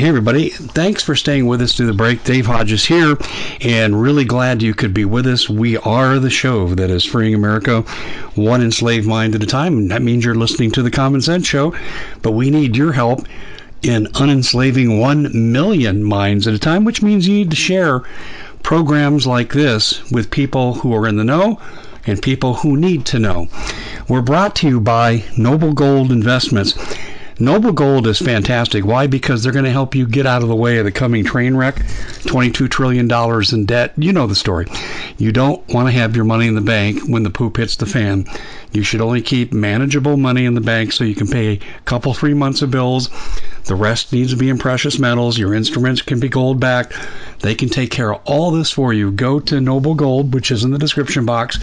Hey, everybody. Thanks for staying with us through the break. Dave Hodges here, and really glad you could be with us. We are the show that is freeing America one enslaved mind at a time. And that means you're listening to the Common Sense Show, but we need your help in unenslaving 1 million minds at a time, which means you need to share programs like this with people who are in the know and people who need to know. We're brought to you by Noble Gold Investments. Noble Gold is fantastic. Why? Because they're going to help you get out of the way of the coming train wreck. $22 trillion in debt. You know the story. You don't want to have your money in the bank when the poop hits the fan. You should only keep manageable money in the bank so you can pay a couple, three months of bills. The rest needs to be in precious metals. Your instruments can be gold backed. They can take care of all this for you. Go to Noble Gold, which is in the description box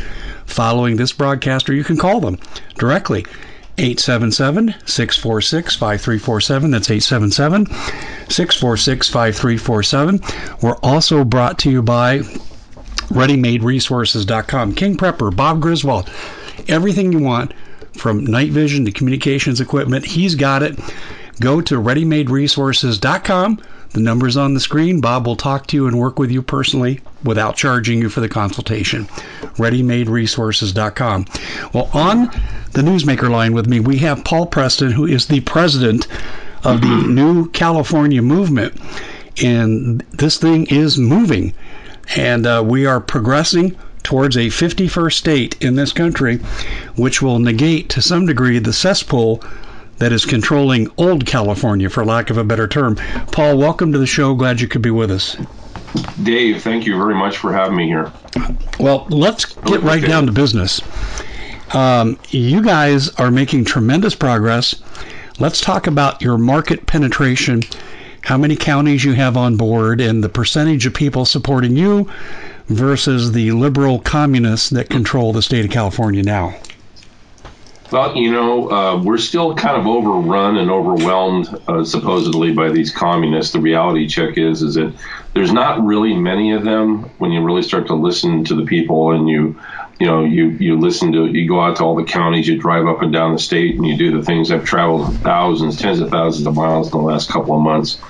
following this broadcast, or you can call them directly. 877 646 5347. That's 877 646 5347. We're also brought to you by ReadyMadeResources.com. King Prepper, Bob Griswold, everything you want from night vision to communications equipment, he's got it. Go to ReadyMadeResources.com. The number's on the screen. Bob will talk to you and work with you personally without charging you for the consultation. ReadyMadeResources.com. Well, on the newsmaker line with me, we have Paul Preston, who is the president of the New California Movement. And this thing is moving. And uh, we are progressing towards a 51st state in this country, which will negate to some degree the cesspool that is controlling old California, for lack of a better term. Paul, welcome to the show. Glad you could be with us. Dave, thank you very much for having me here. Well, let's get right down to business. Um, you guys are making tremendous progress. Let's talk about your market penetration, how many counties you have on board, and the percentage of people supporting you versus the liberal communists that control the state of California now. Well, you know, uh, we're still kind of overrun and overwhelmed, uh, supposedly, by these communists. The reality check is, is that there's not really many of them when you really start to listen to the people and you, you know, you you listen to, you go out to all the counties, you drive up and down the state, and you do the things. I've traveled thousands, tens of thousands of miles in the last couple of months,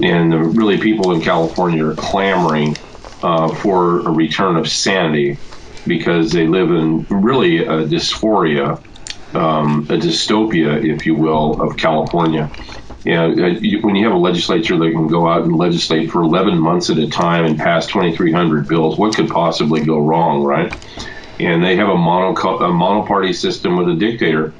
and uh, really, people in California are clamoring uh, for a return of sanity because they live in really a dysphoria um, a dystopia, if you will, of California. Know, uh, when you have a legislature that can go out and legislate for 11 months at a time and pass 2,300 bills, what could possibly go wrong, right? And they have a, mono, a monoparty system with a dictator.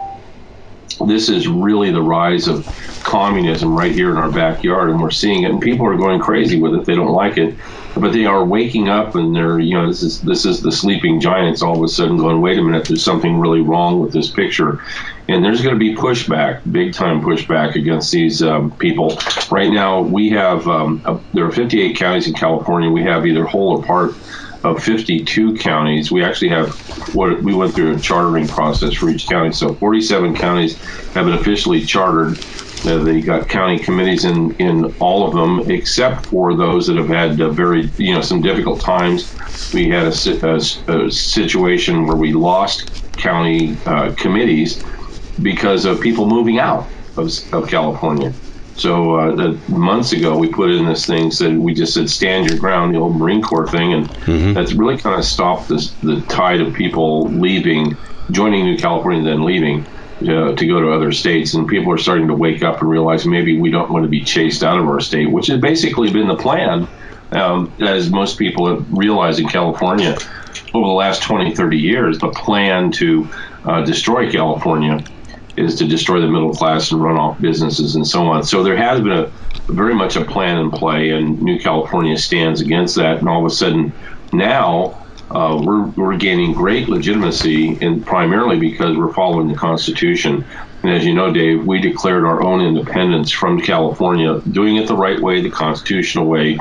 This is really the rise of communism right here in our backyard, and we're seeing it. And people are going crazy with it; they don't like it, but they are waking up, and they're you know this is this is the sleeping giants all of a sudden going, wait a minute, there's something really wrong with this picture, and there's going to be pushback, big time pushback against these um, people. Right now, we have um, a, there are 58 counties in California. We have either whole or part of 52 counties. We actually have what we went through a chartering process for each county. So 47 counties have been officially chartered. Uh, they got county committees in, in all of them, except for those that have had uh, very, you know, some difficult times. We had a, a, a situation where we lost county uh, committees because of people moving out of, of California. So uh, months ago, we put in this thing said we just said stand your ground, the old Marine Corps thing, and mm-hmm. that's really kind of stopped this, the tide of people leaving, joining New California, then leaving. Uh, to go to other states, and people are starting to wake up and realize maybe we don't want to be chased out of our state, which has basically been the plan, um, as most people have realized in California over the last 20, 30 years, the plan to uh, destroy California is to destroy the middle class and run off businesses and so on. So there has been a very much a plan in play, and New California stands against that. And all of a sudden, now uh, we're, we're gaining great legitimacy, and primarily because we're following the Constitution. And as you know, Dave, we declared our own independence from California, doing it the right way, the constitutional way,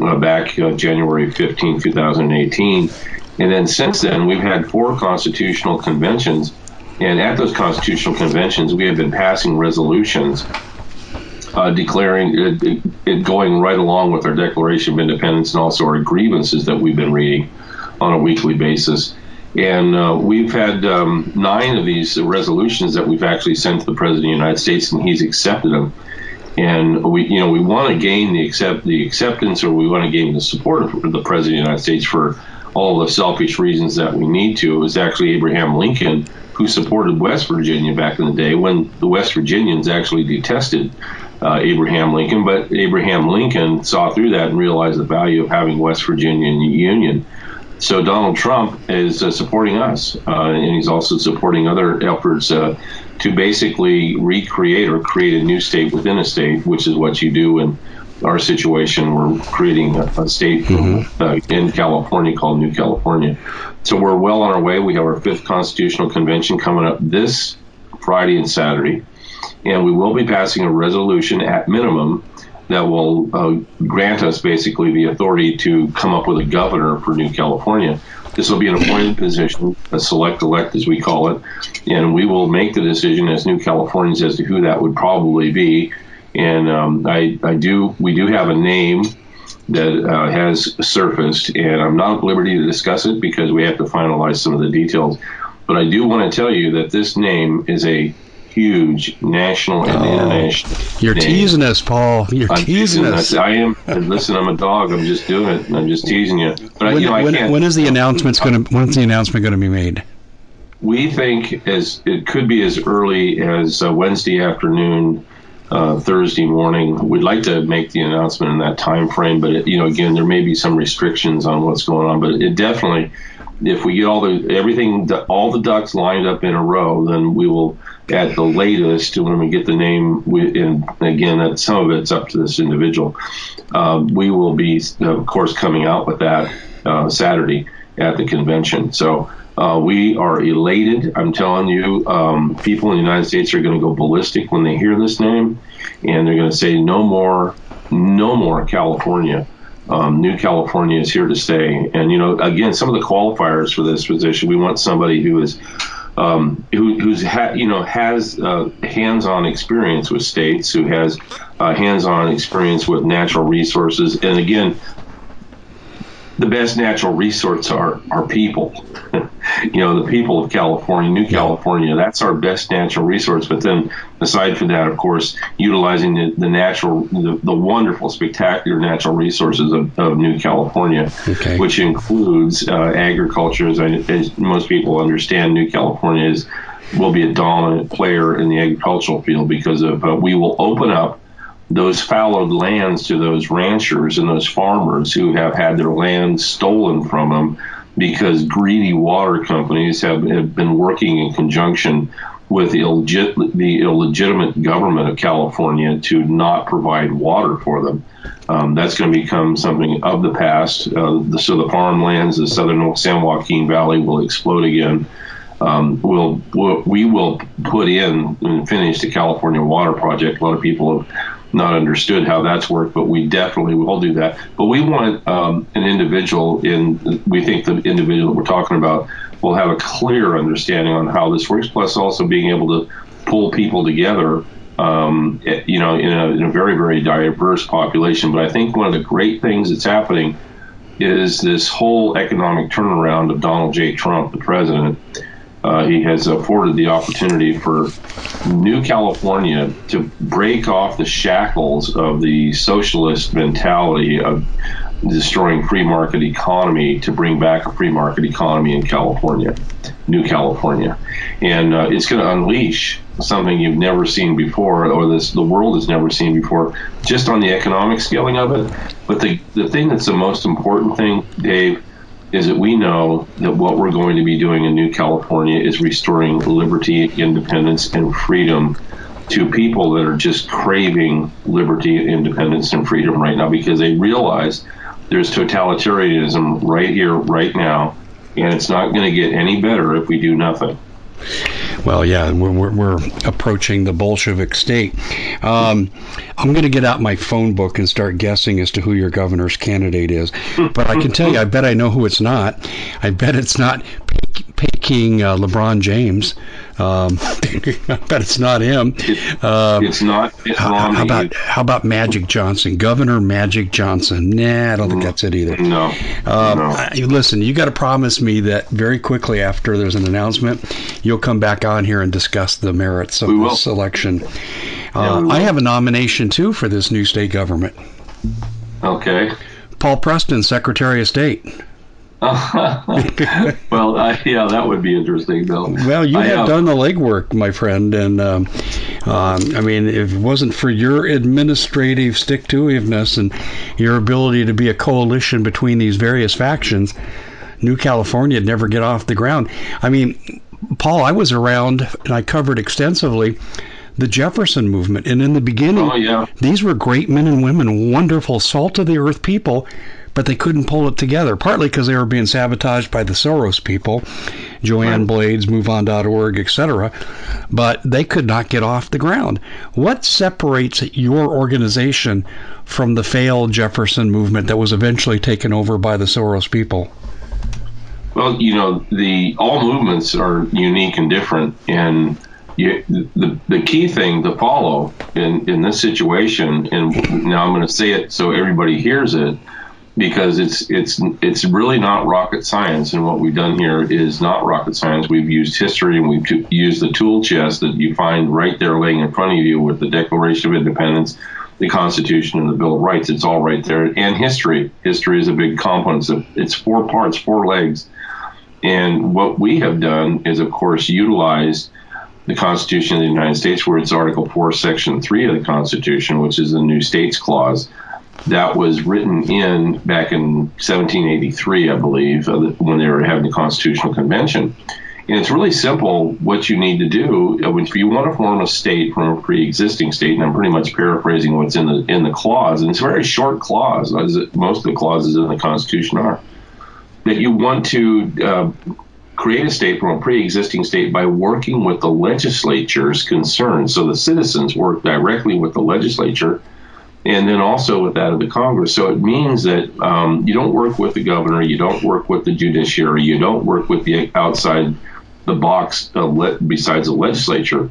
uh, back uh, January 15, 2018. And then since then, we've had four constitutional conventions and at those constitutional conventions, we have been passing resolutions uh, declaring it, it, going right along with our Declaration of Independence and also our grievances that we've been reading on a weekly basis. And uh, we've had um, nine of these resolutions that we've actually sent to the President of the United States, and he's accepted them. and we you know we want to gain the accept the acceptance or we want to gain the support of the president of the United States for all the selfish reasons that we need to. It was actually Abraham Lincoln who supported West Virginia back in the day when the West Virginians actually detested uh, Abraham Lincoln. But Abraham Lincoln saw through that and realized the value of having West Virginia in the Union. So Donald Trump is uh, supporting us, uh, and he's also supporting other efforts uh, to basically recreate or create a new state within a state, which is what you do in our situation. We're creating a, a state mm-hmm. uh, in California called New California. So we're well on our way. We have our fifth constitutional convention coming up this Friday and Saturday, and we will be passing a resolution at minimum that will uh, grant us basically the authority to come up with a governor for New California. This will be an appointed position, a select elect as we call it, and we will make the decision as New Californians as to who that would probably be. And um, I, I do, we do have a name that uh, has surfaced, and I'm not at liberty to discuss it because we have to finalize some of the details. But I do want to tell you that this name is a huge national and oh, international. You're name. teasing us, Paul. You're I'm teasing, us. I am. Listen, I'm a dog. I'm just doing it. I'm just teasing you. But when, you know, when, when is the announcement going to? When's the announcement going to be made? We think as it could be as early as uh, Wednesday afternoon. Uh, Thursday morning. We'd like to make the announcement in that time frame, but it, you know, again, there may be some restrictions on what's going on. But it definitely, if we get all the everything, all the ducks lined up in a row, then we will at the latest when we get the name. We, and again, some of it's up to this individual. Uh, we will be, of course, coming out with that uh, Saturday at the convention. So. Uh, we are elated. I'm telling you, um, people in the United States are going to go ballistic when they hear this name, and they're going to say, "No more, no more California." Um, New California is here to stay. And you know, again, some of the qualifiers for this position, we want somebody who is um, who, who's ha- you know has uh, hands-on experience with states, who has uh, hands-on experience with natural resources, and again, the best natural resource are are people. you know, the people of California, New California, that's our best natural resource. But then, aside from that, of course, utilizing the, the natural, the, the wonderful, spectacular natural resources of, of New California, okay. which includes uh, agriculture. As, I, as most people understand, New California is will be a dominant player in the agricultural field because of uh, we will open up those fallowed lands to those ranchers and those farmers who have had their land stolen from them because greedy water companies have, have been working in conjunction with the, illegit- the illegitimate government of California to not provide water for them. Um, that's going to become something of the past. Uh, the, so the farmlands, the southern San Joaquin Valley, will explode again. Um, we'll, we'll, we will put in and finish the California Water Project. A lot of people have not understood how that's worked, but we definitely will do that. But we want um, an individual in, we think the individual that we're talking about will have a clear understanding on how this works, plus also being able to pull people together, um, you know, in a, in a very, very diverse population. But I think one of the great things that's happening is this whole economic turnaround of Donald J. Trump, the president uh, he has afforded the opportunity for New California to break off the shackles of the socialist mentality of destroying free market economy to bring back a free market economy in California, New California, and uh, it's going to unleash something you've never seen before, or this the world has never seen before, just on the economic scaling of it. But the the thing that's the most important thing, Dave is that we know that what we're going to be doing in New California is restoring liberty, independence, and freedom to people that are just craving liberty, independence, and freedom right now because they realize there's totalitarianism right here, right now, and it's not going to get any better if we do nothing. Well, yeah, we're, we're, approaching the Bolshevik state. Um, I'm going to get out my phone book and start guessing as to who your governor's candidate is. But I can tell you, I bet I know who it's not. I bet it's not Peking uh, LeBron James. Um, I bet it's not him. Uh, it's not. It's how, how, about how about Magic Johnson, Governor Magic Johnson? Nah, I don't think that's it either. No. Um, no. I, listen, you got to promise me that very quickly after there's an announcement, you'll come back on here and discuss the merits of this election. Uh, I have a nomination too for this new state government. Okay. Paul Preston, Secretary of State. well, uh, yeah, that would be interesting, though. Well, you I have, have done the legwork, my friend, and um, um, I mean, if it wasn't for your administrative stick to itiveness and your ability to be a coalition between these various factions, New California would never get off the ground. I mean, Paul, I was around and I covered extensively the Jefferson movement. And in the beginning, oh, yeah. these were great men and women, wonderful, salt of the earth people but they couldn't pull it together, partly because they were being sabotaged by the Soros people, Joanne. Blades, MoveOn.org, etc. But they could not get off the ground. What separates your organization from the failed Jefferson movement that was eventually taken over by the Soros people? Well, you know, the all movements are unique and different, and you, the the key thing to follow in in this situation, and now I'm going to say it so everybody hears it because it's it's it's really not rocket science. And what we've done here is not rocket science. We've used history and we've t- used the tool chest that you find right there laying in front of you with the declaration of independence the constitution and the bill of rights. It's all right there. And history. History is a big component. It's, it's four parts four legs. And what we have done is of course utilized the Constitution of the United States, where it's Article 4, Section 3 of the Constitution, which is the New States Clause that was written in back in 1783, I believe, uh, when they were having the Constitutional Convention. And it's really simple what you need to do uh, if you want to form a state from a pre-existing state. And I'm pretty much paraphrasing what's in the in the clause, and it's a very short clause, as most of the clauses in the Constitution are. That you want to uh, create a state from a pre-existing state by working with the legislatures concerns. So the citizens work directly with the legislature and then also with that of the Congress. So it means that um, you don't work with the governor, you don't work with the judiciary, you don't work with the outside the box uh, le- besides the legislature.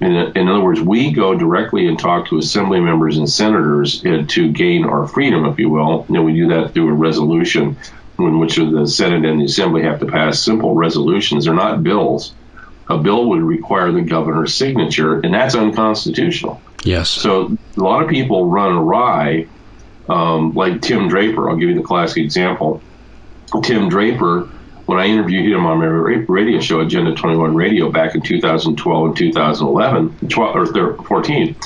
In, in, other words, we go directly and talk to assembly members and senators to gain our freedom, if you will. And we do that through a resolution in which the Senate and the Assembly have to pass simple resolutions. They're not bills. A bill would require the governor's signature, and that's unconstitutional. Yes. So a lot of people run awry, um, like Tim Draper. I'll give you the classic example. Tim Draper, when I interviewed him on my radio show, Agenda 21 Radio, back in 2012 and 2011, 12, or 14,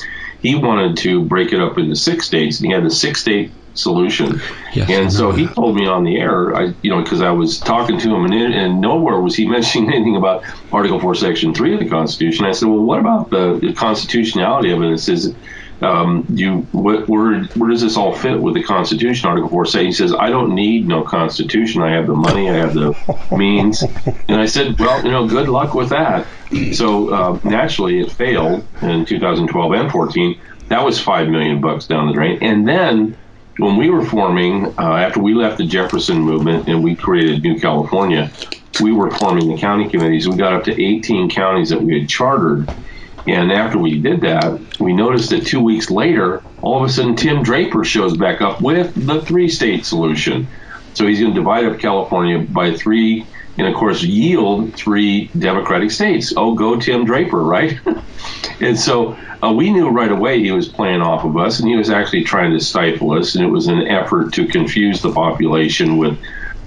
he wanted to break it up into six states, and he had the six state solution. Yes, and so he told me on the air, I, you know, because I was talking to him, and, and nowhere was he mentioning anything about Article 4, Section 3 of the Constitution. I said, well, what about the, the constitutionality of it? It says, um, you what, where where does this all fit with the Constitution? Article Four say he says I don't need no Constitution. I have the money. I have the means. And I said, well, you know, good luck with that. So uh, naturally, it failed in 2012 and 14. That was five million bucks down the drain. And then when we were forming, uh, after we left the Jefferson movement and we created New California, we were forming the county committees. We got up to 18 counties that we had chartered. And after we did that, we noticed that two weeks later, all of a sudden Tim Draper shows back up with the three state solution. So he's going to divide up California by three, and of course, yield three Democratic states. Oh, go Tim Draper, right? and so uh, we knew right away he was playing off of us, and he was actually trying to stifle us, and it was an effort to confuse the population with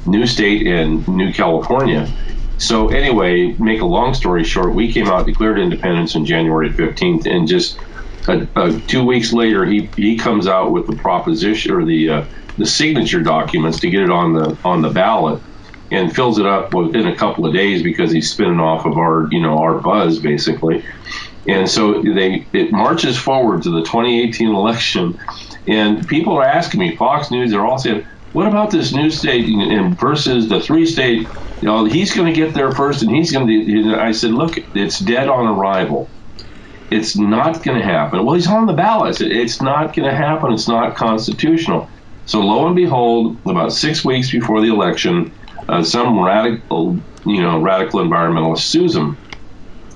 New State and New California. So anyway, make a long story short, we came out declared independence on January 15th, and just uh, uh, two weeks later, he he comes out with the proposition or the uh, the signature documents to get it on the on the ballot, and fills it up within a couple of days because he's spinning off of our you know our buzz basically. And so they it marches forward to the 2018 election, and people are asking me, Fox News, they're all saying, "What about this new state and versus the three state? You know, he's going to get there first, and he's going to." I said, "Look, it's dead on arrival. It's not going to happen." Well, he's on the ballot. It's not going to happen. It's not constitutional. So lo and behold, about six weeks before the election, uh, some radical, you know, radical environmentalist sues him.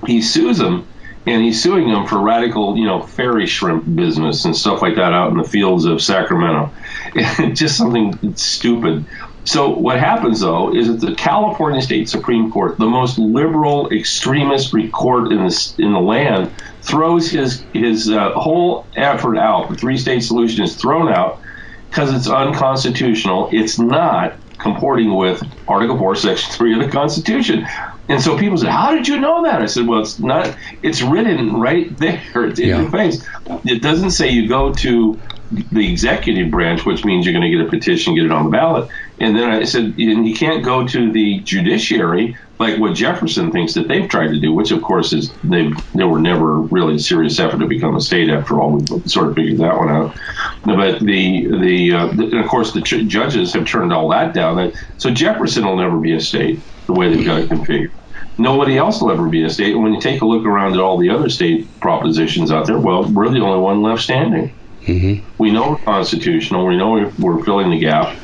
He sues him and he's suing them for radical, you know, fairy shrimp business and stuff like that out in the fields of Sacramento. Just something stupid. So what happens though is that the California State Supreme Court, the most liberal extremist court in the in the land, throws his his uh, whole effort out. The three state solution is thrown out because it's unconstitutional. It's not comporting with Article 4, Section 3 of the Constitution. And so people said, How did you know that? I said, Well, it's not, it's written right there. It's in yeah. your face. It doesn't say you go to the executive branch, which means you're going to get a petition, get it on the ballot. And then I said, you can't go to the judiciary like what Jefferson thinks that they've tried to do, which of course is they they were never really a serious effort to become a state after all. We sort of figured that one out. But the the, uh, the of course the ch- judges have turned all that down. So Jefferson will never be a state the way they've got it configured. Nobody else will ever be a state. And when you take a look around at all the other state propositions out there, well, we're the only one left standing. Mm-hmm. We know we're constitutional. We know we're, we're filling the gap.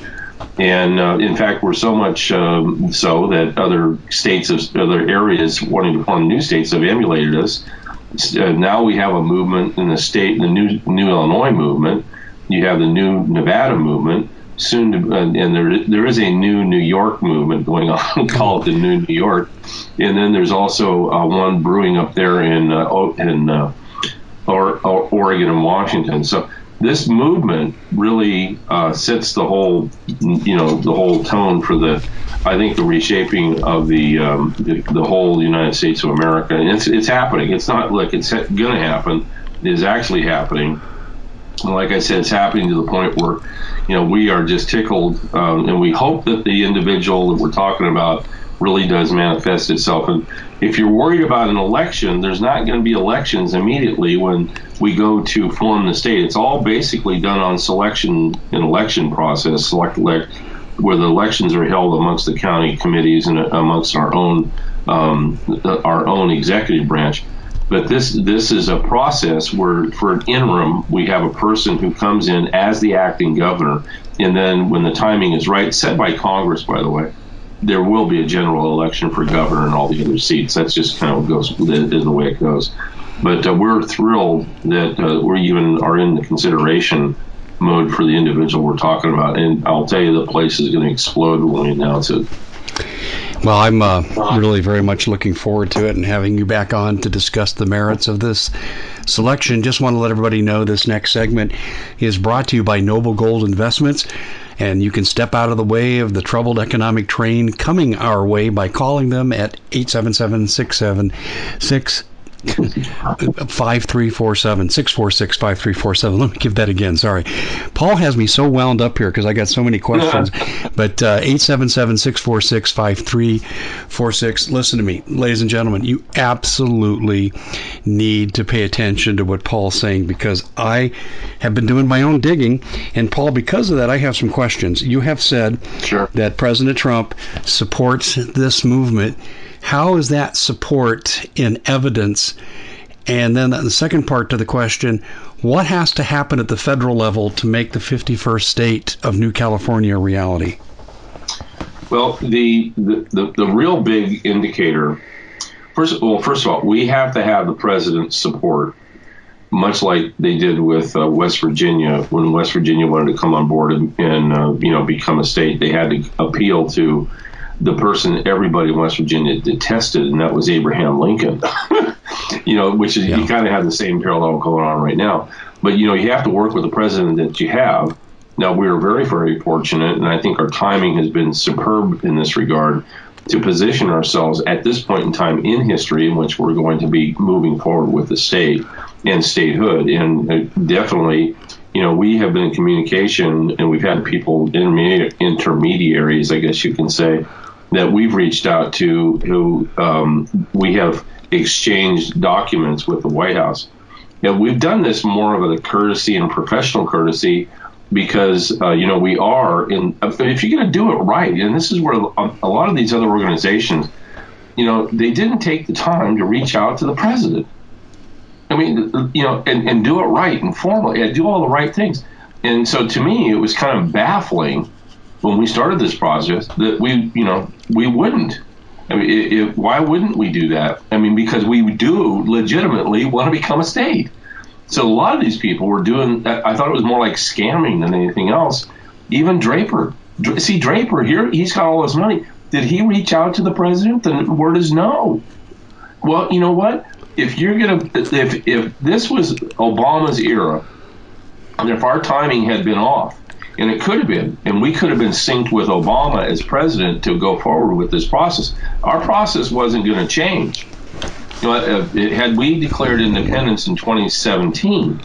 And uh, in fact, we're so much um, so that other states, of, other areas wanting to form new states have emulated us. Uh, now we have a movement in the state, the new New Illinois movement. You have the new Nevada movement. Soon, to, uh, and there there is a new New York movement going on. call it the New New York. And then there's also uh, one brewing up there in uh, in uh, or, or Oregon and Washington. So this movement really uh, sets the whole, you know, the whole tone for the, I think, the reshaping of the um, the, the, whole United States of America. And it's it's happening. It's not like it's going to happen. It is actually happening. And like I said, it's happening to the point where, you know, we are just tickled, um, and we hope that the individual that we're talking about really does manifest itself. And if you're worried about an election, there's not going to be elections immediately when we go to form the state. It's all basically done on selection and election process, select elect, where the elections are held amongst the county committees and amongst our own um, our own executive branch. But this this is a process where, for an interim, we have a person who comes in as the acting governor, and then when the timing is right, set by Congress, by the way, there will be a general election for governor and all the other seats. That's just kind of goes is the way it goes. But uh, we're thrilled that uh, we even are in the consideration mode for the individual we're talking about. And I'll tell you, the place is going to explode when we announce it. Well, I'm uh, really very much looking forward to it and having you back on to discuss the merits of this selection. Just want to let everybody know this next segment is brought to you by Noble Gold Investments and you can step out of the way of the troubled economic train coming our way by calling them at 877 676 5347 646 5347 let me give that again sorry. Paul has me so wound up here because i got so many questions. But uh, 877 646 5346 listen to me ladies and gentlemen you absolutely need to pay attention to what paul's saying because i have been doing my own digging. And paul because of that i have some questions. You have said sure. that president trump supports this movement how is that support in evidence? And then the second part to the question what has to happen at the federal level to make the 51st state of New California a reality? Well, the, the, the, the real big indicator, first, well, first of all, we have to have the president's support, much like they did with uh, West Virginia when West Virginia wanted to come on board and, and uh, you know become a state. They had to appeal to the person everybody in West Virginia detested, and that was Abraham Lincoln. you know, which is yeah. you kind of have the same parallel going on right now. But you know, you have to work with the president that you have. Now we are very, very fortunate, and I think our timing has been superb in this regard to position ourselves at this point in time in history in which we're going to be moving forward with the state and statehood, and uh, definitely you know, we have been in communication and we've had people, intermediaries, I guess you can say, that we've reached out to who um, we have exchanged documents with the White House. Now, we've done this more of a courtesy and professional courtesy because, uh, you know, we are in, if you're going to do it right, and this is where a lot of these other organizations, you know, they didn't take the time to reach out to the president. I mean, you know, and, and do it right and formally, do all the right things. And so to me, it was kind of baffling when we started this process that we, you know, we wouldn't. I mean, it, it, why wouldn't we do that? I mean, because we do legitimately want to become a state. So a lot of these people were doing. I thought it was more like scamming than anything else. Even Draper. See, Draper here, he's got all this money. Did he reach out to the president? The word is no. Well, you know what? if you're gonna if if this was Obama's era, and if our timing had been off, and it could have been, and we could have been synced with Obama as president to go forward with this process. Our process wasn't going to change. You know, uh, had we declared independence in 2017,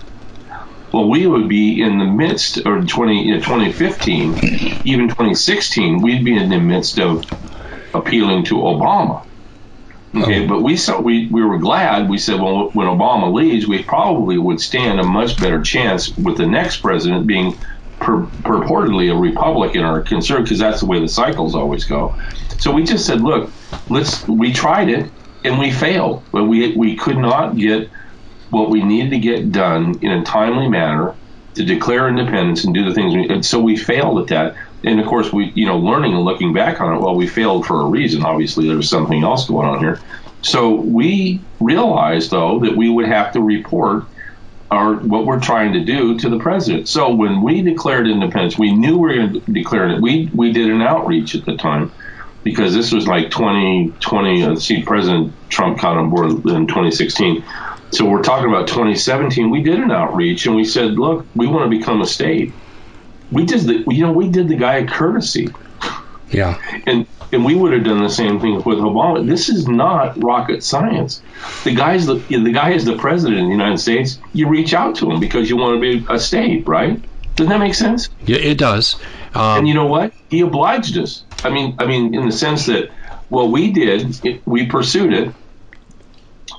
well, we would be in the midst, or 20, you know, 2015, even 2016, we'd be in the midst of appealing to Obama. Okay, but we saw we, we were glad. We said, well, when Obama leaves, we probably would stand a much better chance with the next president being pur- purportedly a Republican or a conservative, because that's the way the cycles always go. So we just said, look, let's. We tried it and we failed. But we we could not get what we needed to get done in a timely manner to declare independence and do the things. We, and so we failed at that. And of course, we you know learning and looking back on it, well, we failed for a reason. Obviously, there was something else going on here. So we realized though that we would have to report what we're trying to do to the president. So when we declared independence, we knew we were going to declare it. We we did an outreach at the time because this was like 2020. Uh, see, President Trump got on board in 2016. So we're talking about 2017. We did an outreach and we said, look, we want to become a state. We did the, you know, we did the guy a courtesy. Yeah. And and we would have done the same thing with Obama. This is not rocket science. The guy's the, the guy is the president of the United States. You reach out to him because you want to be a state, right? Doesn't that make sense? Yeah, it does. Um, and you know what? He obliged us. I mean, I mean, in the sense that what we did, it, we pursued it.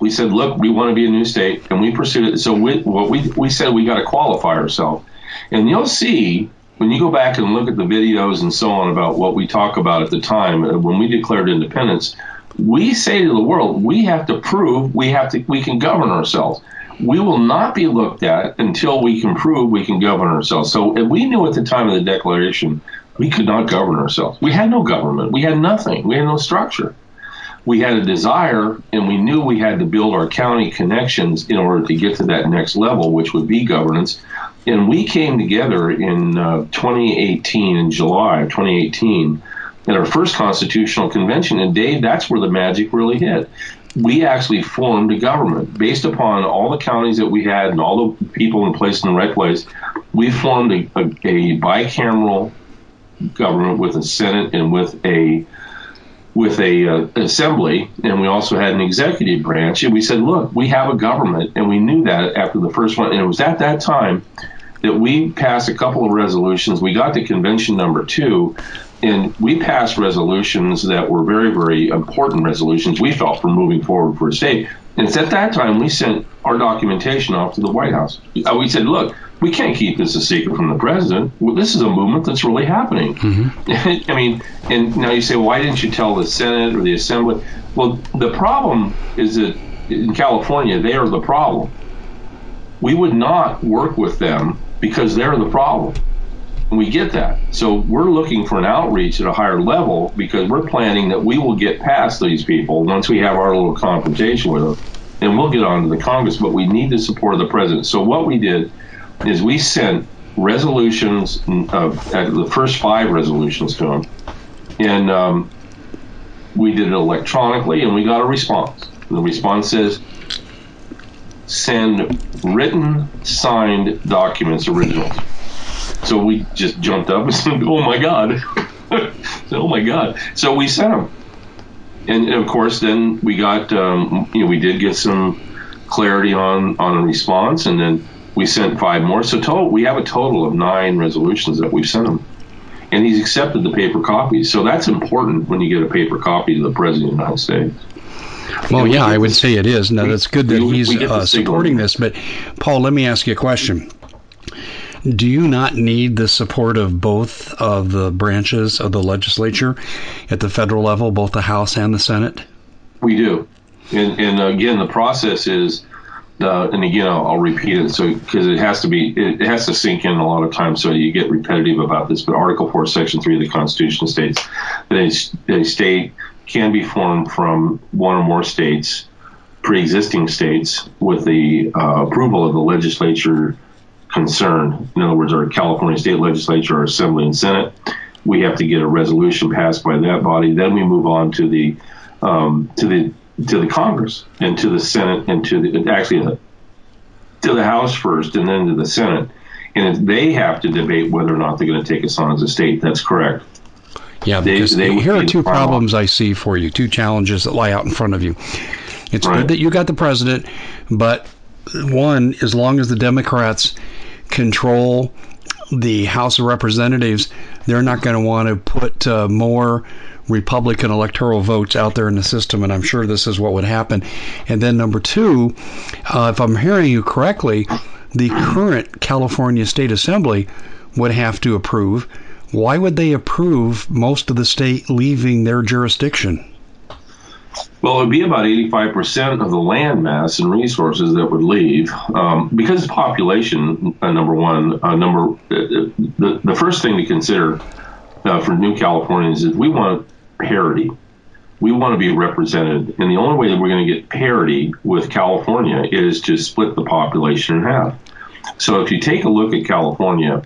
We said, look, we want to be a new state, and we pursued it. So we, what we we said, we got to qualify ourselves, and you'll see when you go back and look at the videos and so on about what we talk about at the time uh, when we declared independence, we say to the world, we have to prove we have to we can govern ourselves we will not be looked at until we can prove we can govern ourselves. So we knew at the time of the declaration we could not govern ourselves. We had no government. We had nothing. We had no structure. We had a desire, and we knew we had to build our county connections in order to get to that next level, which would be governance. And we came together in uh, 2018, in July of 2018, at our first constitutional convention. And Dave, that's where the magic really hit we actually formed a government based upon all the counties that we had and all the people in place in the right place. We formed a, a, a bicameral government with a Senate and with a with a uh, assembly, and we also had an executive branch. And we said, look, we have a government, and we knew that after the first one. And it was at that time that we passed a couple of resolutions. We got to convention number two, and we passed resolutions that were very, very important resolutions we felt for moving forward for a state. And it's at that time we sent our documentation off to the White House. Uh, we said, look, we can't keep this a secret from the president. Well, this is a movement that's really happening. Mm-hmm. I mean, and now you say, why didn't you tell the Senate or the Assembly? Well, the problem is that in California, they are the problem. We would not work with them because they're the problem. And we get that. So we're looking for an outreach at a higher level because we're planning that we will get past these people once we have our little confrontation with them. And we'll get on to the Congress, but we need the support of the president. So what we did is we sent resolutions, of, uh, the first five resolutions to him. And um, we did it electronically and we got a response. The response says, send written, signed documents, originals. So we just jumped up and said, "Oh my god!" oh my god! So we sent them, and, and of course, then we got um, you know we did get some clarity on on a response, and then we sent five more. So total, we have a total of nine resolutions that we've sent him, and he's accepted the paper copies. So that's important when you get a paper copy to the president of the United States. Well, yeah, I would say it is. Now, that's good that he's uh, supporting this. But, Paul, let me ask you a question. Do you not need the support of both of the branches of the legislature at the federal level, both the House and the Senate? We do. And, and again, the process is, uh, and again, I'll, I'll, repeat it so because it has to be, it, it, has to sink in a lot of times, so you get repetitive about this. But Article 4, Section 3 of the Constitution states that a, a state can be formed from one or more states, pre existing states, with the uh, approval of the legislature concerned. In other words, our California state legislature, our assembly and senate, we have to get a resolution passed by that body. Then we move on to the um, to the to the Congress and to the Senate and to the actually to the House first and then to the Senate. And if they have to debate whether or not they're going to take us on as a state, that's correct. Yeah, because they, they here are two problems I see for you, two challenges that lie out in front of you. It's right. good that you got the president, but one, as long as the Democrats control the House of Representatives, they're not going to want to put uh, more Republican electoral votes out there in the system, and I'm sure this is what would happen. And then number two, uh, if I'm hearing you correctly, the current California State Assembly would have to approve. Why would they approve most of the state leaving their jurisdiction? Well, it would be about 85% of the land mass and resources that would leave um, because population, uh, number one. Uh, number uh, the, the first thing to consider uh, for new Californians is we want parity. We want to be represented. And the only way that we're going to get parity with California is to split the population in half. So if you take a look at California,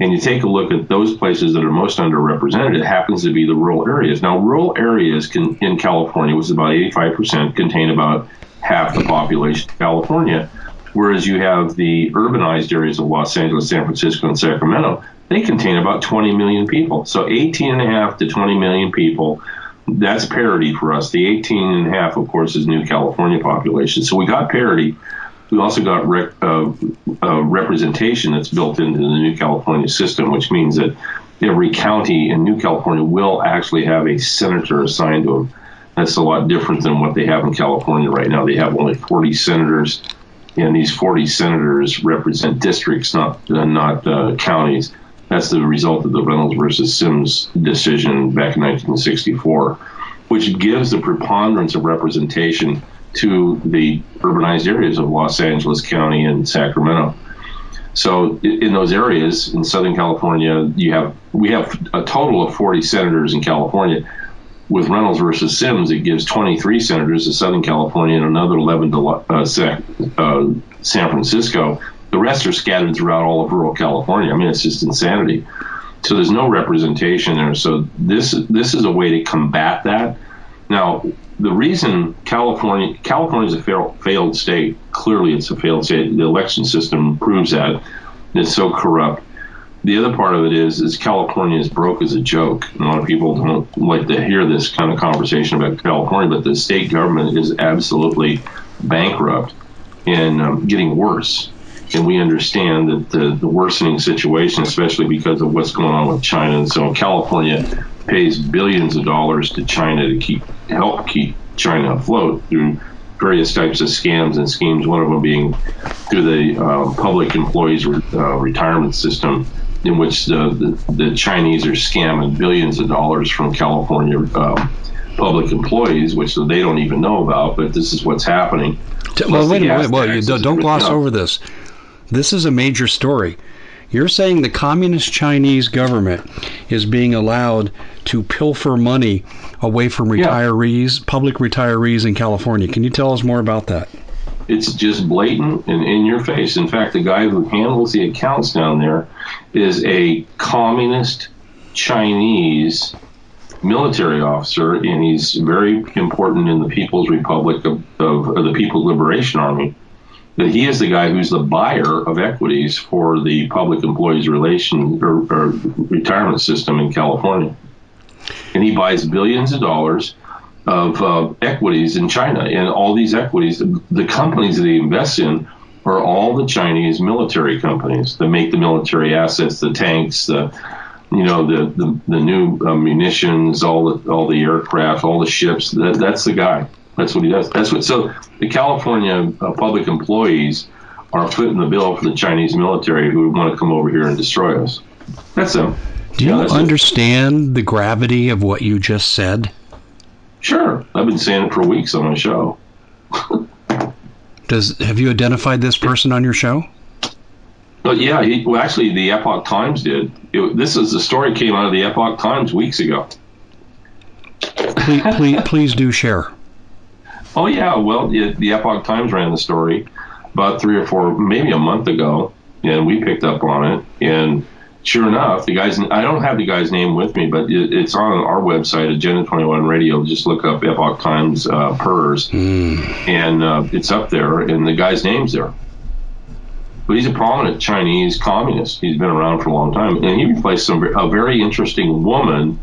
and you take a look at those places that are most underrepresented, it happens to be the rural areas. Now, rural areas can, in California, which is about 85%, contain about half the population of California, whereas you have the urbanized areas of Los Angeles, San Francisco, and Sacramento, they contain about 20 million people. So 18 and a half to 20 million people. That's parity for us. The 18 and a half, of course, is new California population. So we got parity we also got rec, uh, uh, representation that's built into the New California system, which means that every county in New California will actually have a senator assigned to them. That's a lot different than what they have in California right now. They have only 40 senators, and these 40 senators represent districts, not uh, not uh, counties. That's the result of the Reynolds versus Sims decision back in 1964, which gives the preponderance of representation to the urbanized areas of Los Angeles County and Sacramento. So in those areas in Southern California, you have we have a total of 40 senators in California. With Reynolds versus Sims, it gives 23 senators to Southern California and another 11 to uh, uh, San Francisco. The rest are scattered throughout all of rural California. I mean, it's just insanity. So there's no representation there. So this this is a way to combat that. Now, the reason California California is a fail, failed state, clearly it's a failed state. The election system proves that it's so corrupt. The other part of it is is California is broke as a joke. A lot of people don't like to hear this kind of conversation about California, but the state government is absolutely bankrupt and um, getting worse. And we understand that the, the worsening situation, especially because of what's going on with China. And so California pays billions of dollars to China to keep help keep China afloat through various types of scams and schemes. One of them being through the uh, public employees re- uh, retirement system, in which the, the, the, Chinese are scamming billions of dollars from California um, public employees, which they don't even know about. But this is what's happening. Well, wait a minute. Well, you don't, don't gloss over this. This is a major story. You're saying the communist Chinese government is being allowed to pilfer money away from retirees, yeah. public retirees in California. Can you tell us more about that? It's just blatant and in your face. In fact, the guy who handles the accounts down there is a communist Chinese military officer, and he's very important in the People's Republic of, of, of the People's Liberation Army that he is the guy who's the buyer of equities for the public employees relation or, or retirement system in California, and he buys billions of dollars of uh, equities in China, and all these equities, the, companies that he invests in are all the Chinese military companies that make the military assets, the tanks, the you know the the, the new uh, munitions, all the all the aircraft, all the ships. That, that's the guy. That's what he does. That's what. So the California uh, public employees are footing the bill for the Chinese military who want to come over here and destroy us. That's them. Do you yeah, understand it. the gravity of what you just said? Sure, I've been saying it for weeks on my show. Does have you identified this person on your show? Well, yeah. He, well, actually, the Epoch Times did. It, this is the story came out of the Epoch Times weeks ago. Please, please, please do share. Oh yeah, well, it, the Epoch Times ran the story about three or four, maybe a month ago, and we picked up on it. And sure enough, the guy's I don't have the guy's name with me, but it, it's on our website, Agenda 21 Radio. Just look up Epoch Times uh, PERS, Mm. and uh, it's up there, and the guy's name's there. But he's a prominent Chinese communist. He's been around for a long time, and he replaced some a very interesting woman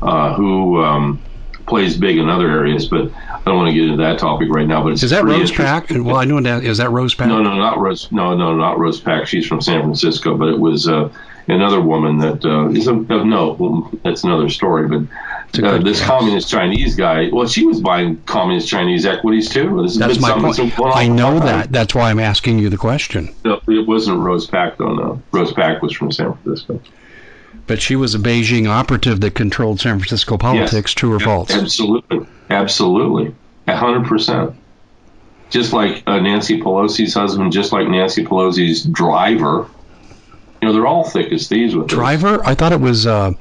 uh, who um, plays big in other areas. But I don't want to get into that topic right now. But it's Is that Rose. Pak? Well, I know that. Is that Rose Pak? No, no, not Rose. No, no, not Rose Pak. She's from San Francisco, but it was uh, another woman that uh, is a, no. That's another story. But uh, this guess. communist Chinese guy. Well, she was buying communist Chinese equities too. This has my point. that's I know that. That's why I'm asking you the question. No, it wasn't Rose Pak though. No, Rose Pak was from San Francisco. But she was a Beijing operative that controlled San Francisco politics. True or false? Absolutely, absolutely, a hundred percent. Just like uh, Nancy Pelosi's husband, just like Nancy Pelosi's driver. You know, they're all thick as thieves with this. Driver? I thought it was uh,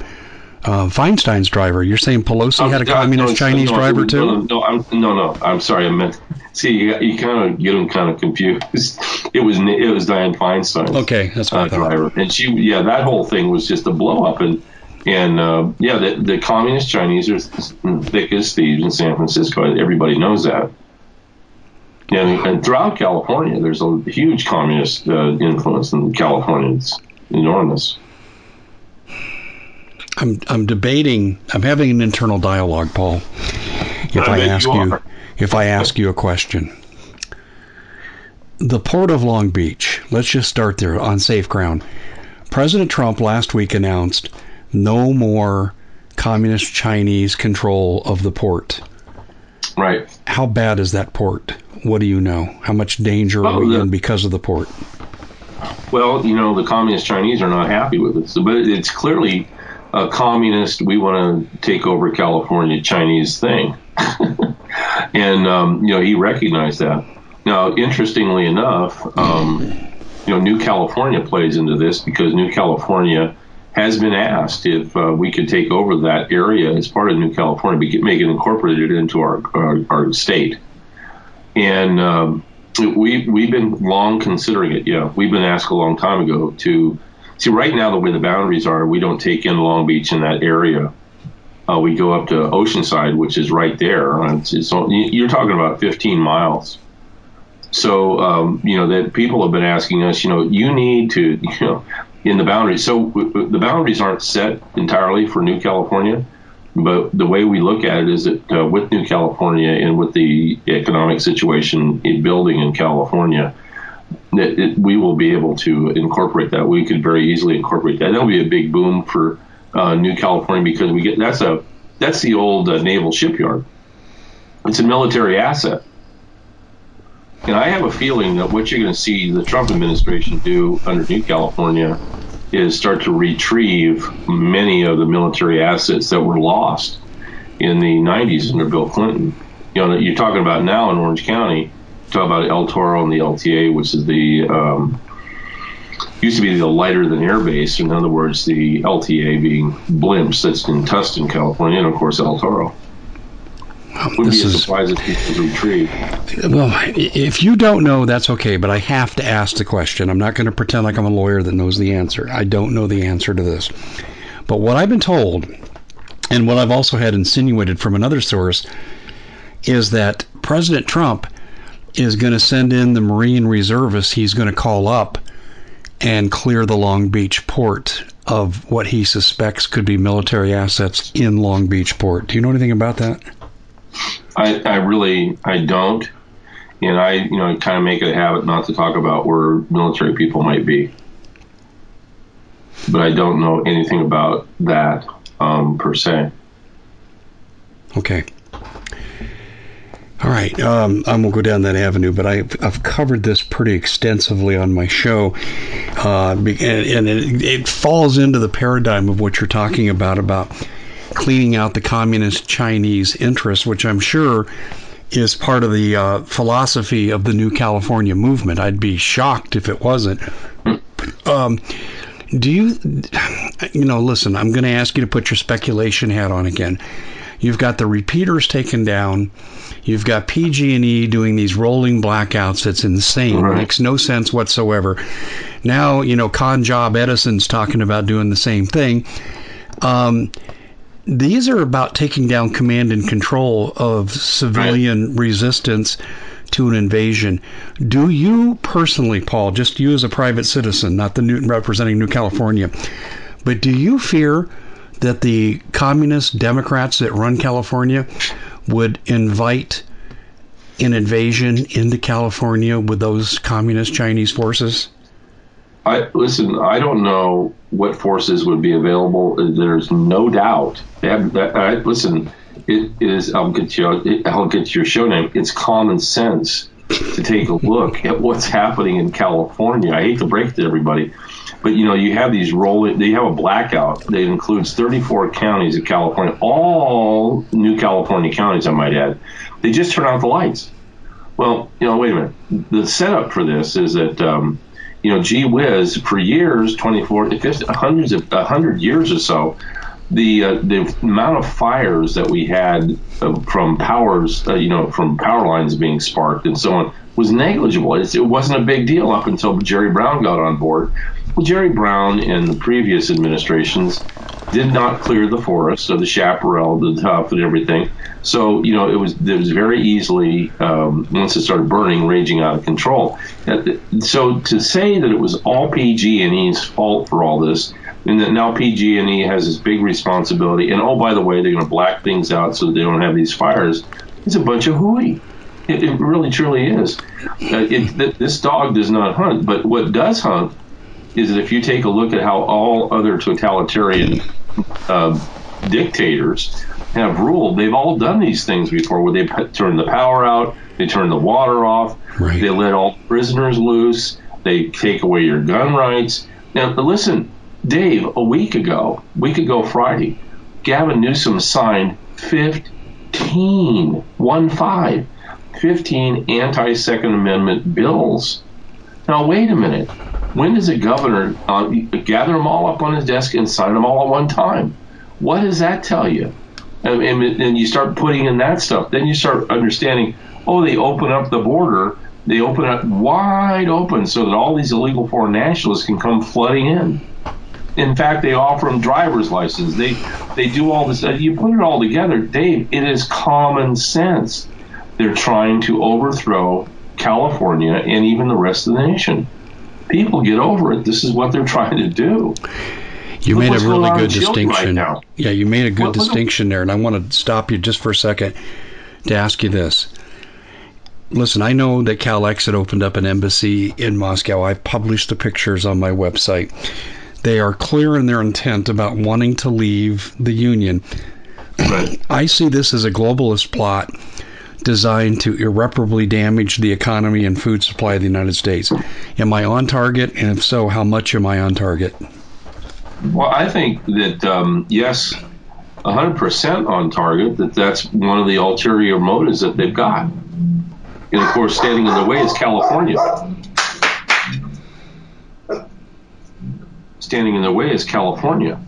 uh, Feinstein's driver. You're saying Pelosi had a no, communist no, Chinese no, driver too? No, no, I'm, no, no. I'm sorry. I meant. See, you, you kind of get them kind of confused. It was it was Dianne Feinstein. Okay, that's uh, driver, and she, yeah, that whole thing was just a blow up, and and uh, yeah, the, the communist Chinese are thick as thieves in San Francisco. Everybody knows that. And, and throughout California, there's a huge communist uh, influence in California. It's enormous. I'm I'm debating. I'm having an internal dialogue, Paul. If I I, ask you you, if I ask you a question, the port of Long Beach. Let's just start there on safe ground. President Trump last week announced no more communist Chinese control of the port. Right. How bad is that port? What do you know? How much danger are Oh, we the- in because of the port? Well, you know, the communist Chinese are not happy with it. So, but it's clearly a communist, we want to take over California Chinese thing. and, um, you know, he recognized that. Now, interestingly enough, um, you know, New California plays into this because New California has been asked if uh, we could take over that area as part of New California, make it incorporated into our, our, our state. And, um, we we've been long considering it. Yeah, we've been asked a long time ago to see. Right now, the way the boundaries are, we don't take in Long Beach in that area. Uh, we go up to Oceanside, which is right there. Uh, It's, it's, you're talking about 15 miles. So um, you know that people have been asking us. You know, you need to you know in the boundaries. So w- w- the boundaries aren't set entirely for New California. But the way we look at it is that uh, with New California and with the economic situation in building in California, that it, we will be able to incorporate that. We could very easily incorporate that. That'll be a big boom for uh, New California because we get that's a that's the old uh, naval shipyard. It's a military asset. And I have a feeling that what you're going to see the Trump administration do under New California is start to retrieve many of the military assets that were lost in the 90s under Bill Clinton. You know, you're talking about now in Orange County, talk about El Toro and the LTA, which is the um, used to be the lighter than air base. In other words, the LTA being blimps that's in Tustin, California, and of course El Toro. Wouldn't This be a is surprise if people retrieve. well. If you don't know, that's okay. But I have to ask the question. I'm not going to pretend like I'm a lawyer that knows the answer. I don't know the answer to this. But what I've been told, and what I've also had insinuated from another source, is that President Trump is going to send in the Marine reservists he's going to call up and clear the Long Beach port of what he suspects could be military assets in Long Beach port. Do you know anything about that? I, I really I don't, and I you know kind of make it a habit not to talk about where military people might be, but I don't know anything about that um, per se. Okay. All right. Um, I'm gonna go down that avenue, but I've, I've covered this pretty extensively on my show, uh, and, and it, it falls into the paradigm of what you're talking about about cleaning out the communist Chinese interests, which I'm sure is part of the uh, philosophy of the New California movement. I'd be shocked if it wasn't. Um, do you, you know, listen, I'm going to ask you to put your speculation hat on again. You've got the repeaters taken down. You've got PG&E doing these rolling blackouts. It's insane. Right. Makes no sense whatsoever. Now, you know, con job Edison's talking about doing the same thing. Um, these are about taking down command and control of civilian right. resistance to an invasion. Do you personally, Paul, just you as a private citizen, not the new representing New California, but do you fear that the communist Democrats that run California would invite an invasion into California with those communist Chinese forces? I listen. I don't know what forces would be available. There's no doubt. Have, I, listen, it is. I'll get you. I'll get your show name. It's common sense to take a look at what's happening in California. I hate to break it to everybody, but you know you have these rolling. They have a blackout that includes 34 counties of California, all new California counties. I might add. They just turn out the lights. Well, you know, wait a minute. The setup for this is that. Um, you know, gee whiz, for years, 24, 50, hundreds of, 100 years or so, the uh, the amount of fires that we had uh, from powers, uh, you know, from power lines being sparked and so on was negligible. It's, it wasn't a big deal up until Jerry Brown got on board. Jerry Brown and the previous administrations did not clear the forest, so the chaparral, the tuff, and everything. So you know, it was it was very easily um, once it started burning, raging out of control. So to say that it was all PG&E's fault for all this and that now PG&E has this big responsibility. And oh, by the way, they're going to black things out so they don't have these fires. It's a bunch of hooey. It, it really truly is. Uh, it, this dog does not hunt, but what does hunt is that if you take a look at how all other totalitarian uh, dictators have ruled, they've all done these things before, where they turn the power out, they turn the water off, right. they let all prisoners loose, they take away your gun rights. Now, listen, Dave, a week ago, week ago Friday, Gavin Newsom signed 15, one five, 15 anti Second Amendment bills. Now, wait a minute. When does a governor uh, gather them all up on his desk and sign them all at one time? What does that tell you? And, and, and you start putting in that stuff. Then you start understanding, oh, they open up the border. They open it wide open so that all these illegal foreign nationalists can come flooding in in fact, they offer them driver's license. They they do all this. You put it all together, Dave. It is common sense. They're trying to overthrow California and even the rest of the nation. People get over it. This is what they're trying to do. You Look made a really good distinction. Right yeah, you made a good distinction there, and I want to stop you just for a second to ask you this. Listen, I know that CalEx had opened up an embassy in Moscow. I've published the pictures on my website. They are clear in their intent about wanting to leave the Union. Right. I see this as a globalist plot designed to irreparably damage the economy and food supply of the United States. Am I on target? And if so, how much am I on target? Well, I think that, um, yes, 100% on target, that that's one of the ulterior motives that they've got. And of course, standing in the way is California. standing in their way is California.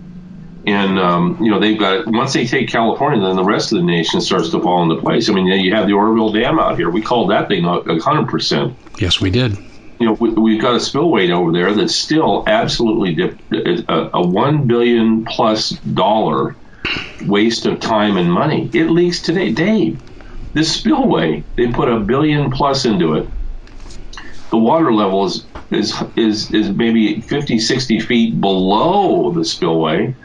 And um, you know they've got once they take California, then the rest of the nation starts to fall into place. I mean, you have the Oroville Dam out here. We called that thing hundred percent. Yes, we did. You know, we, have got a spillway over there that's still absolutely dip, a, a one billion plus dollar waste of time and money. It leaks today, Dave. This spillway, they put a billion plus into it. The water level is is is is maybe 50, 60 feet below the spillway.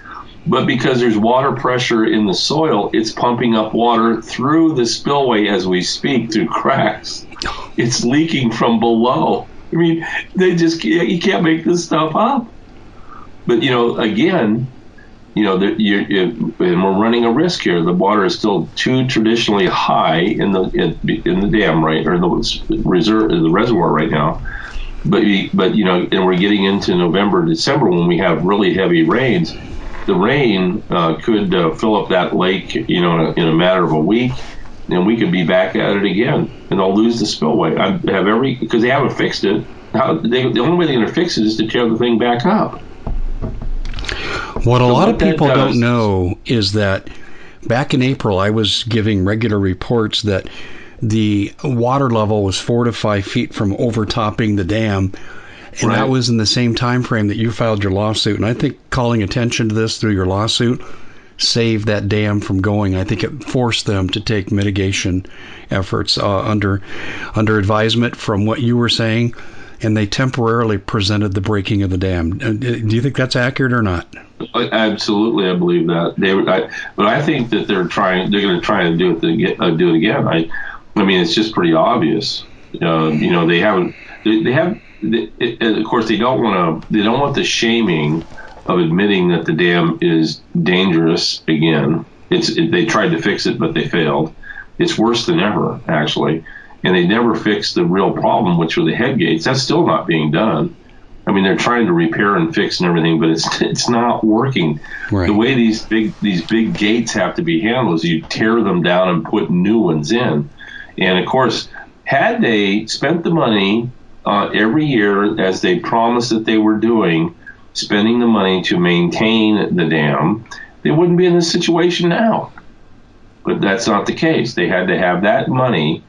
But because there's water pressure in the soil, it's pumping up water through the spillway as we speak through cracks. It's leaking from below. I mean, they just you can't make this stuff up. But you know, again, you know, you, you, and we're running a risk here. The water is still too traditionally high in the in, in the dam, right, or the reserve, the reservoir right now but but you know, and we're getting into November, December when we have really heavy rains. The rain uh, could uh, fill up that lake, you know, in a, in a, matter of a week, and we could be back at it again, and they'll lose the spillway. I have every because they haven't fixed it. How, they, the only way they're going to fix it is to tear the thing back up. What a so lot what of people don't know is that back in April, I was giving regular reports that the water level was four to five feet from overtopping the dam. And right. that was in the same time frame that you filed your lawsuit. And I think calling attention to this through your lawsuit saved that dam from going. I think it forced them to take mitigation efforts uh, under under advisement from what you were saying, and they temporarily presented the breaking of the dam. Uh, do you think that's accurate or not? Absolutely, I believe that. They, I, but I think that they're trying. They're going to try and do it. Uh, do it again. I, I mean, it's just pretty obvious. Uh, you know, they haven't. They, they have. Of course, they don't want to. They don't want the shaming of admitting that the dam is dangerous again. It's it, they tried to fix it, but they failed. It's worse than ever, actually, and they never fixed the real problem, which were the head gates. That's still not being done. I mean, they're trying to repair and fix and everything, but it's it's not working. Right. The way these big these big gates have to be handled is you tear them down and put new ones in. And of course, had they spent the money uh, every year as they promised that they were doing, spending the money to maintain the dam, they wouldn't be in this situation now. But that's not the case. They had to have that money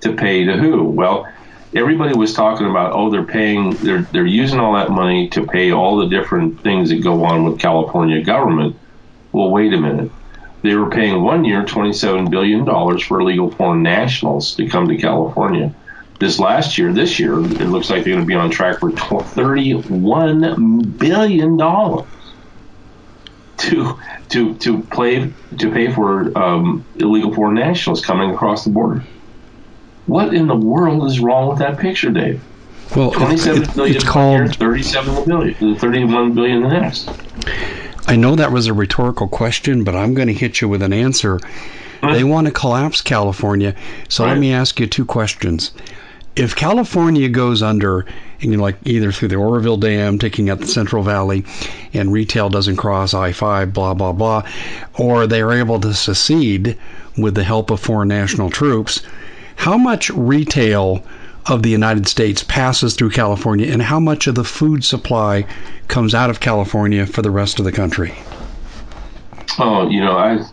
to pay to who? Well, everybody was talking about, oh, they're paying, they're they're using all that money to pay all the different things that go on with California government. Well, wait a minute. They were paying one year $27 billion for illegal foreign nationals to come to California this last year, this year, it looks like they're going to be on track for $31 billion to to to play to pay for um, illegal foreign nationals coming across the border. What in the world is wrong with that picture, Dave? Well, twenty-seven it, billion it's called year, 37 billion, 31 billion the next. I know that was a rhetorical question, but I'm going to hit you with an answer. They want to collapse California. So right. let me ask you two questions if California goes under, you know, like either through the Oroville Dam, taking out the Central Valley, and retail doesn't cross I 5, blah, blah, blah, or they are able to secede with the help of foreign national troops, how much retail of the United States passes through California, and how much of the food supply comes out of California for the rest of the country? Oh, you know, I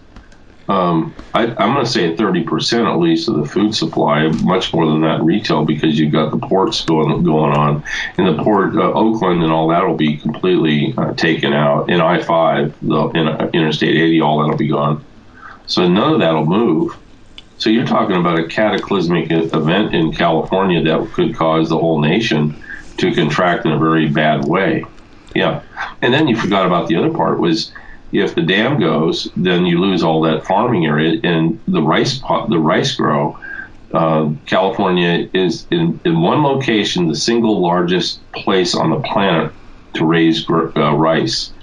um, I, am going to say 30% at least of the food supply, much more than that retail, because you've got the ports going going on, and the port uh, Oakland and all that will be completely uh, taken out. In I-5, the in uh, Interstate 80, all that'll be gone. So none of that'll move. So you're talking about a cataclysmic event in California that could cause the whole nation to contract in a very bad way. Yeah, and then you forgot about the other part was if the dam goes, then you lose all that farming area and the rice the rice grow. Uh, California is in, in one location the single largest place on the planet to raise uh, rice,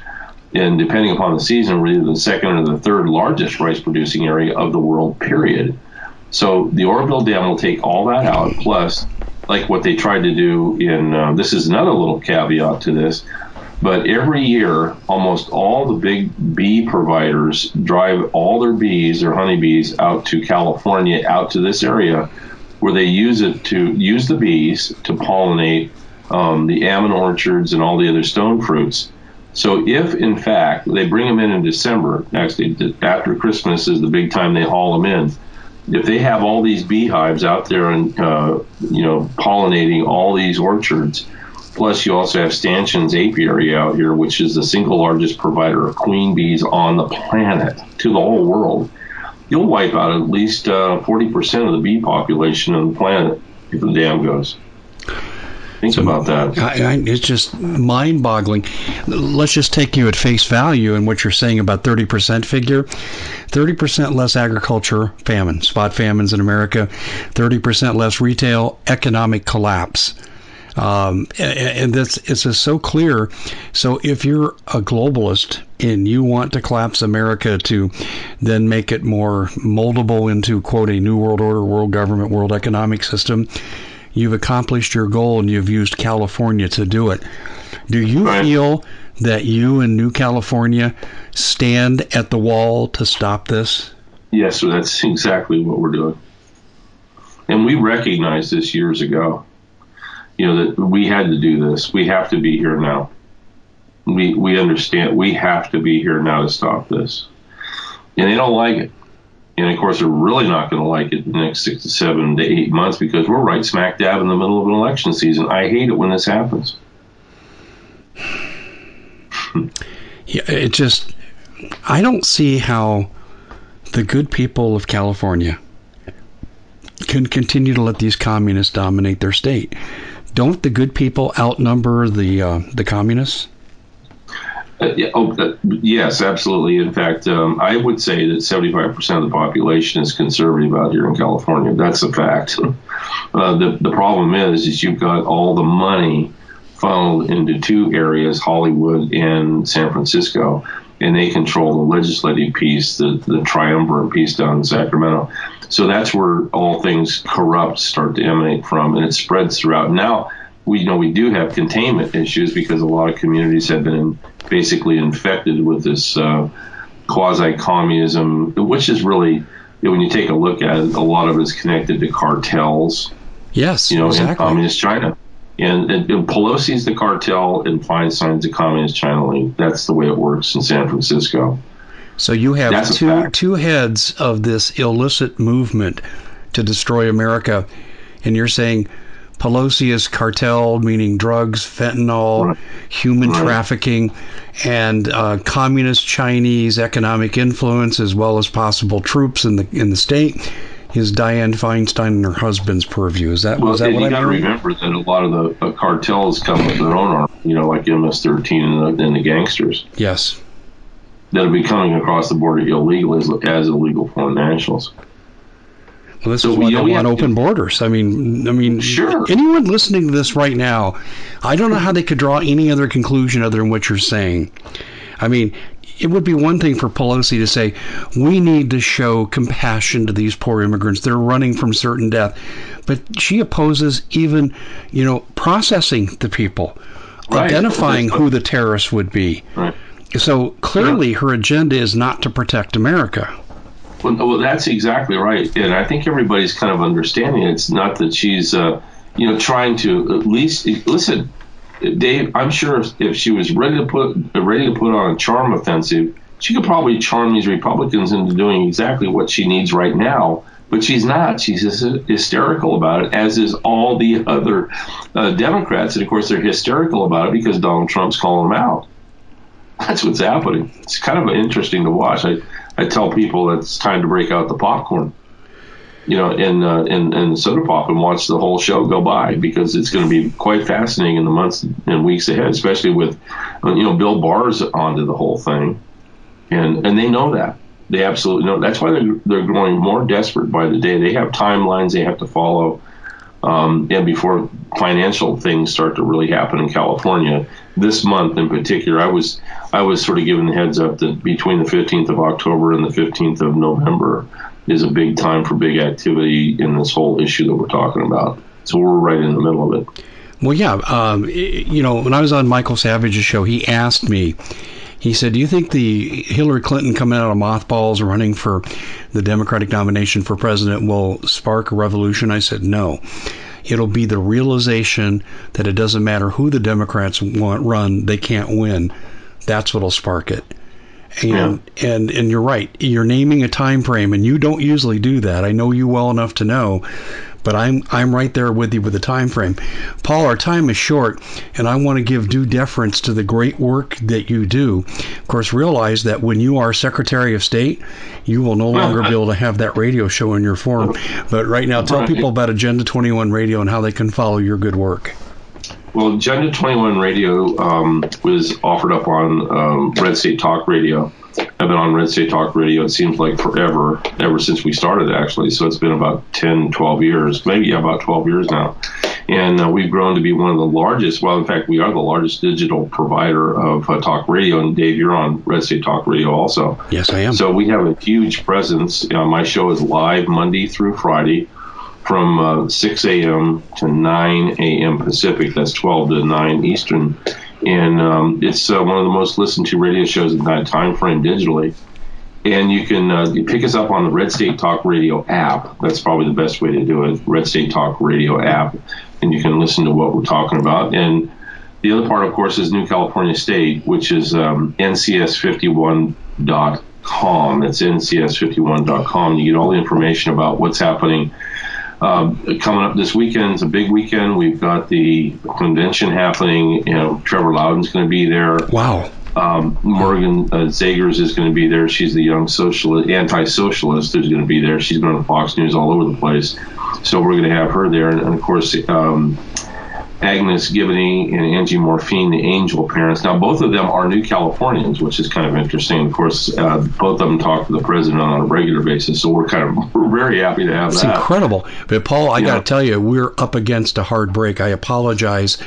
and depending upon the season, really the second or the third largest rice producing area of the world. Period. So the Oroville Dam will take all that out, plus like what they tried to do in uh, this is another little caveat to this but every year, almost all the big bee providers drive all their bees, their honeybees, out to California, out to this area, where they use it to use the bees to pollinate um, the almond orchards and all the other stone fruits. So if in fact they bring them in in December, actually after Christmas is the big time they haul them in. If they have all these beehives out there and uh, you know pollinating all these orchards, Plus, you also have Stanchion's apiary out here, which is the single largest provider of queen bees on the planet to the whole world. You'll wipe out at least uh, 40% of the bee population on the planet if the dam goes. Think so, about that. I, I, it's just mind boggling. Let's just take you at face value and what you're saying about 30% figure. 30% less agriculture, famine, spot famines in America, 30% less retail, economic collapse. Um, and this is just so clear. So if you're a globalist and you want to collapse America to then make it more moldable into quote a new world order, world government, world economic system, you've accomplished your goal and you've used California to do it. Do you feel that you and New California stand at the wall to stop this? Yes, that's exactly what we're doing. And we recognized this years ago you know that we had to do this. We have to be here now. We we understand we have to be here now to stop this. and they don't like it. And of course, they're really not going to like it the next six to seven to eight months because we're right smack dab in the middle of an election season. I hate it when this happens. yeah, it just, I don't see how the good people of California can continue to let these communists dominate their state. Don't the good people outnumber the uh, the communists? Uh, yeah, oh, uh, yes, absolutely. In fact, um, I would say that 75% of the population is conservative out here in California. That's a fact. Uh, the, the problem is, is you've got all the money funneled into two areas, Hollywood and San Francisco, and they control the legislative piece, the, the triumvirate piece down in Sacramento. So that's where all things corrupt start to emanate from, and it spreads throughout. Now, we know we do have containment issues because a lot of communities have been basically infected with this uh, quasi communism, which is really, when you take a look at it, a lot of it's connected to cartels. Yes, you know, exactly. in communist China. And, and, and Pelosi's the cartel, and Feinstein's the communist China. That's the way it works in San Francisco. So you have That's two two heads of this illicit movement to destroy America, and you're saying Pelosi is cartel, meaning drugs, fentanyl, Right. human Right. trafficking, and uh, communist Chinese economic influence, as well as possible troops in the in the state, is Dianne Feinstein and her husband's purview. Is that Well, was that what you got to remember that a lot of the uh, cartels come with their own army, you know, like MS-13 and the, and the gangsters Yes. That are becoming across the border illegal as, as illegal foreign nationals. Well, this So is we- why know, they we want have to- open borders. I mean, I mean, Sure. Anyone listening to this right now, I don't know how they could draw any other conclusion other than what you're saying. I mean, it would be one thing for Pelosi to say, "We need to show compassion to these poor immigrants. They're running from certain death," but she opposes even, you know, processing the people, Right. identifying who the terrorists would be. Right. So clearly, her agenda is not to protect America. Well, well, that's exactly right, and I think everybody's kind of understanding. It's not that she's, uh, you know, trying to at least listen. Dave, I'm sure if, if she was ready to put ready to put on a charm offensive, she could probably charm these Republicans into doing exactly what she needs right now. But she's not. She's hysterical about it, as is all the other uh, Democrats, and of course they're hysterical about it because Donald Trump's calling them out. That's what's happening. It's kind of interesting to watch. I, I tell people that it's time to break out the popcorn, you know, and uh, and and soda pop and watch the whole show go by because it's going to be quite fascinating in the months and weeks ahead, especially with uh, you know Bill Barr's onto the whole thing, and and they know that they absolutely know. That's why they're they're growing more desperate by the day. They have timelines they have to follow. Um, and before financial things start to really happen in California, this month in particular, I was I was sort of given the heads up that between the 15th of October and the 15th of November is a big time for big activity in this whole issue that we're talking about. So we're right in the middle of it. Well, yeah. Um, you know, when I was on Michael Savage's show, he asked me, he said, Do you think the Hillary Clinton coming out of mothballs running for the Democratic nomination for president will spark a revolution? I said, No. It'll be the realization that it doesn't matter who the Democrats want run, they can't win. That's what'll spark it. And and and you're right. You're naming a time frame, and you don't usually do that. I know you well enough to know, but I'm I'm right there with you with the time frame. Paul, our time is short, and I want to give due deference to the great work that you do. Of course, realize that when you are Secretary of State, you will no longer be able to have that radio show in your form. But right now, tell people about Agenda 21 Radio and how they can follow your good work. Well, Agenda 21 Radio um, was offered up on um, Red State Talk Radio. I've been on Red State Talk Radio, it seems like forever, ever since we started, actually. So it's been about 10, 12 years, maybe yeah, about 12 years now. And uh, we've grown to be one of the largest, well, in fact, we are the largest digital provider of uh, talk radio. And Dave, you're on Red State Talk Radio also. Yes, I am. So we have a huge presence. Uh, my show is live Monday through Friday from uh, 6 a.m. to 9 a.m. Pacific. That's 12 to 9 Eastern. And um, it's uh, one of the most listened to radio shows in that time frame digitally. And you can uh, pick us up on the Red State Talk Radio app. That's probably the best way to do it. Red State Talk Radio app, and you can listen to what we're talking about. And the other part, of course, is New California State, which is um, NCS51.com. That's NCS51.com. You get all the information about what's happening. Uh, coming up this weekend is a big weekend. We've got the convention happening. You know, Trevor Loudon's going to be there. Wow. Um, Morgan uh, Zegers is going to be there. She's the young socialist, anti-socialist who's going to be there. She's been on Fox News all over the place. So we're going to have her there, and, and of course, um, Agnes Gibboney and Angie Morphine, the Angel parents. Now, both of them are new Californians, which is kind of interesting. Of course, uh, both of them talk to the president on a regular basis, so we're kind of we're very happy to have it's that. It's incredible. But Paul, I yeah. got to tell you, we're up against a hard break. I apologize.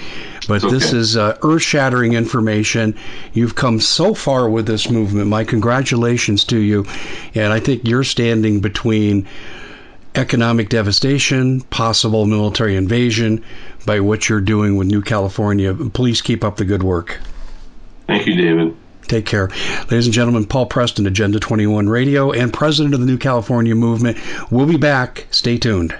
But okay. this is uh, earth shattering information. You've come so far with this movement. My congratulations to you. And I think you're standing between economic devastation, possible military invasion by what you're doing with New California. Please keep up the good work. Thank you, David. Take care. Ladies and gentlemen, Paul Preston, Agenda 21 Radio, and president of the New California Movement. We'll be back. Stay tuned.